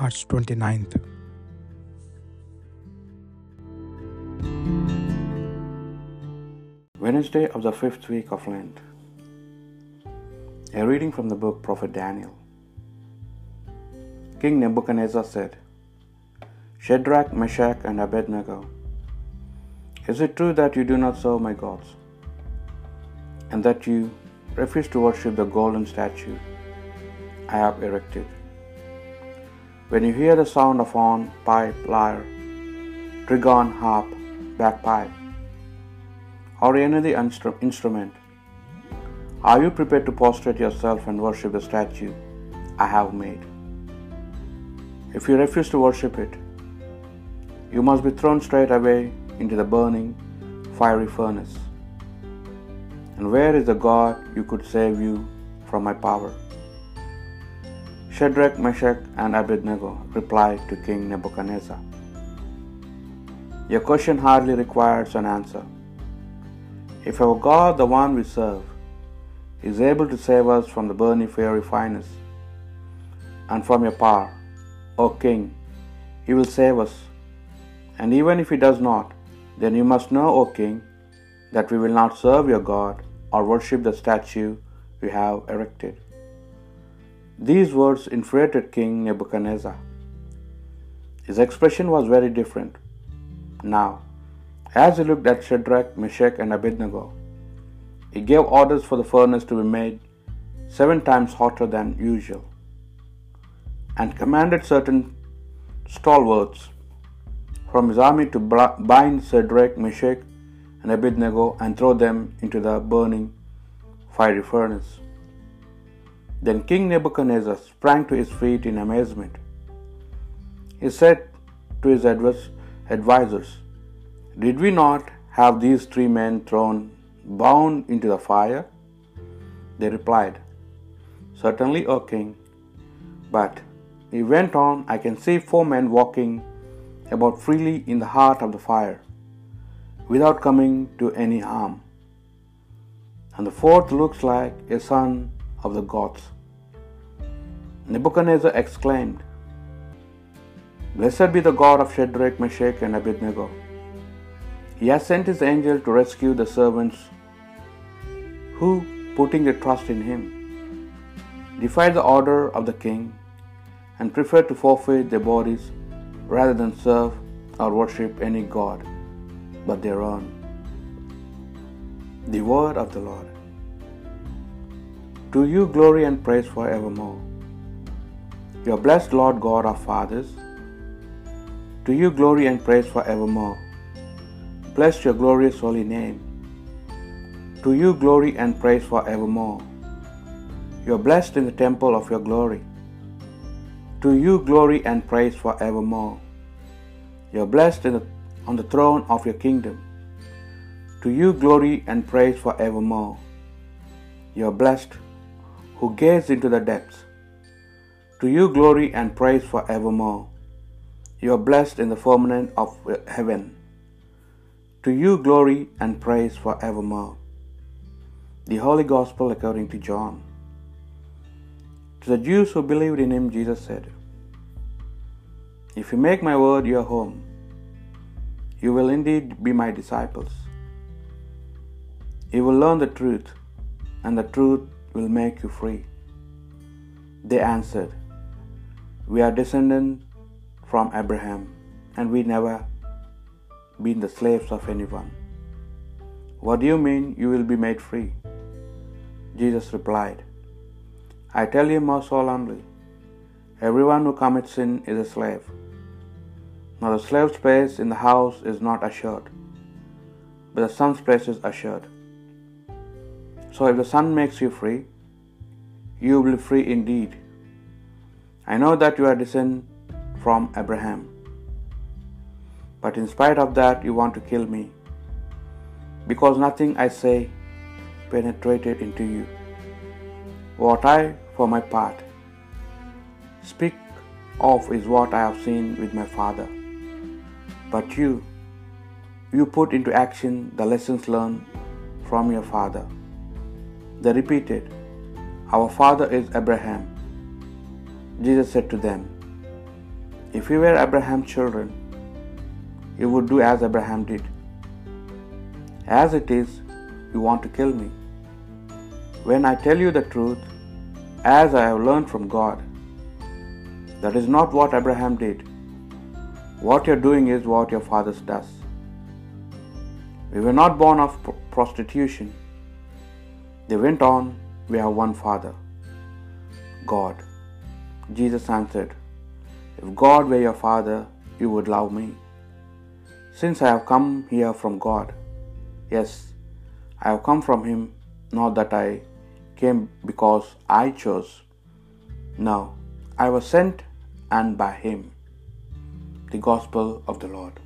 March 29th. Wednesday of the fifth week of Lent. A reading from the book Prophet Daniel. King Nebuchadnezzar said, Shadrach, Meshach, and Abednego, is it true that you do not serve my gods, and that you refuse to worship the golden statue I have erected? When you hear the sound of horn, pipe, lyre, trigon, harp, bagpipe, or any other instru- instrument, are you prepared to prostrate yourself and worship the statue I have made? If you refuse to worship it, you must be thrown straight away into the burning, fiery furnace. And where is the God who could save you from my power? Shadrach, Meshach, and Abednego replied to King Nebuchadnezzar. Your question hardly requires an answer. If our God, the one we serve, is able to save us from the burning fiery furnace and from your power, O King, He will save us. And even if He does not, then you must know, O King, that we will not serve your God or worship the statue we have erected. These words infuriated King Nebuchadnezzar. His expression was very different. Now, as he looked at Shadrach, Meshach, and Abednego, he gave orders for the furnace to be made seven times hotter than usual, and commanded certain stalwarts from his army to bind Shadrach, Meshach, and Abednego and throw them into the burning fiery furnace. Then King Nebuchadnezzar sprang to his feet in amazement. He said to his advis- advisors, Did we not have these three men thrown bound into the fire? They replied, Certainly, O king. But he went on, I can see four men walking about freely in the heart of the fire, without coming to any harm. And the fourth looks like a son of the gods. Nebuchadnezzar exclaimed, Blessed be the God of Shadrach, Meshach, and Abednego. He has sent his angel to rescue the servants who, putting their trust in him, defied the order of the king and preferred to forfeit their bodies rather than serve or worship any god but their own. The word of the Lord. To you glory and praise forevermore. Your blessed Lord God our fathers, to you glory and praise forevermore. Bless your glorious holy name. To you glory and praise forevermore. You are blessed in the temple of your glory. To you glory and praise forevermore. You are blessed the, on the throne of your kingdom. To you glory and praise forevermore. You are blessed who gaze into the depths. To you glory and praise forevermore. You are blessed in the firmament of heaven. To you glory and praise forevermore. The Holy Gospel according to John. To the Jews who believed in him, Jesus said, If you make my word your home, you will indeed be my disciples. You will learn the truth, and the truth will make you free. They answered, We are descendants from Abraham, and we never been the slaves of anyone. What do you mean you will be made free? Jesus replied, I tell you most solemnly, everyone who commits sin is a slave. Now the slave's place in the house is not assured, but the son's place is assured. So if the son makes you free, you will be free indeed. I know that you are descended from Abraham. But in spite of that, you want to kill me, because nothing I say penetrated into you. What I, for my part, speak of is what I have seen with my Father. But you, you put into action the lessons learned from your father. They repeated, Our father is Abraham. Jesus said to them, If you were Abraham's children, you would do as Abraham did. As it is, you want to kill me. When I tell you the truth, as I have learned from God, that is not what Abraham did. What you're doing is what your fathers does. We were not born of prostitution. They went on, we have one Father, God. Jesus answered, If God were your Father, you would love me. Since I have come here from God, yes, I have come from Him, not that I came because I chose. No, I was sent and by Him. The Gospel of the Lord.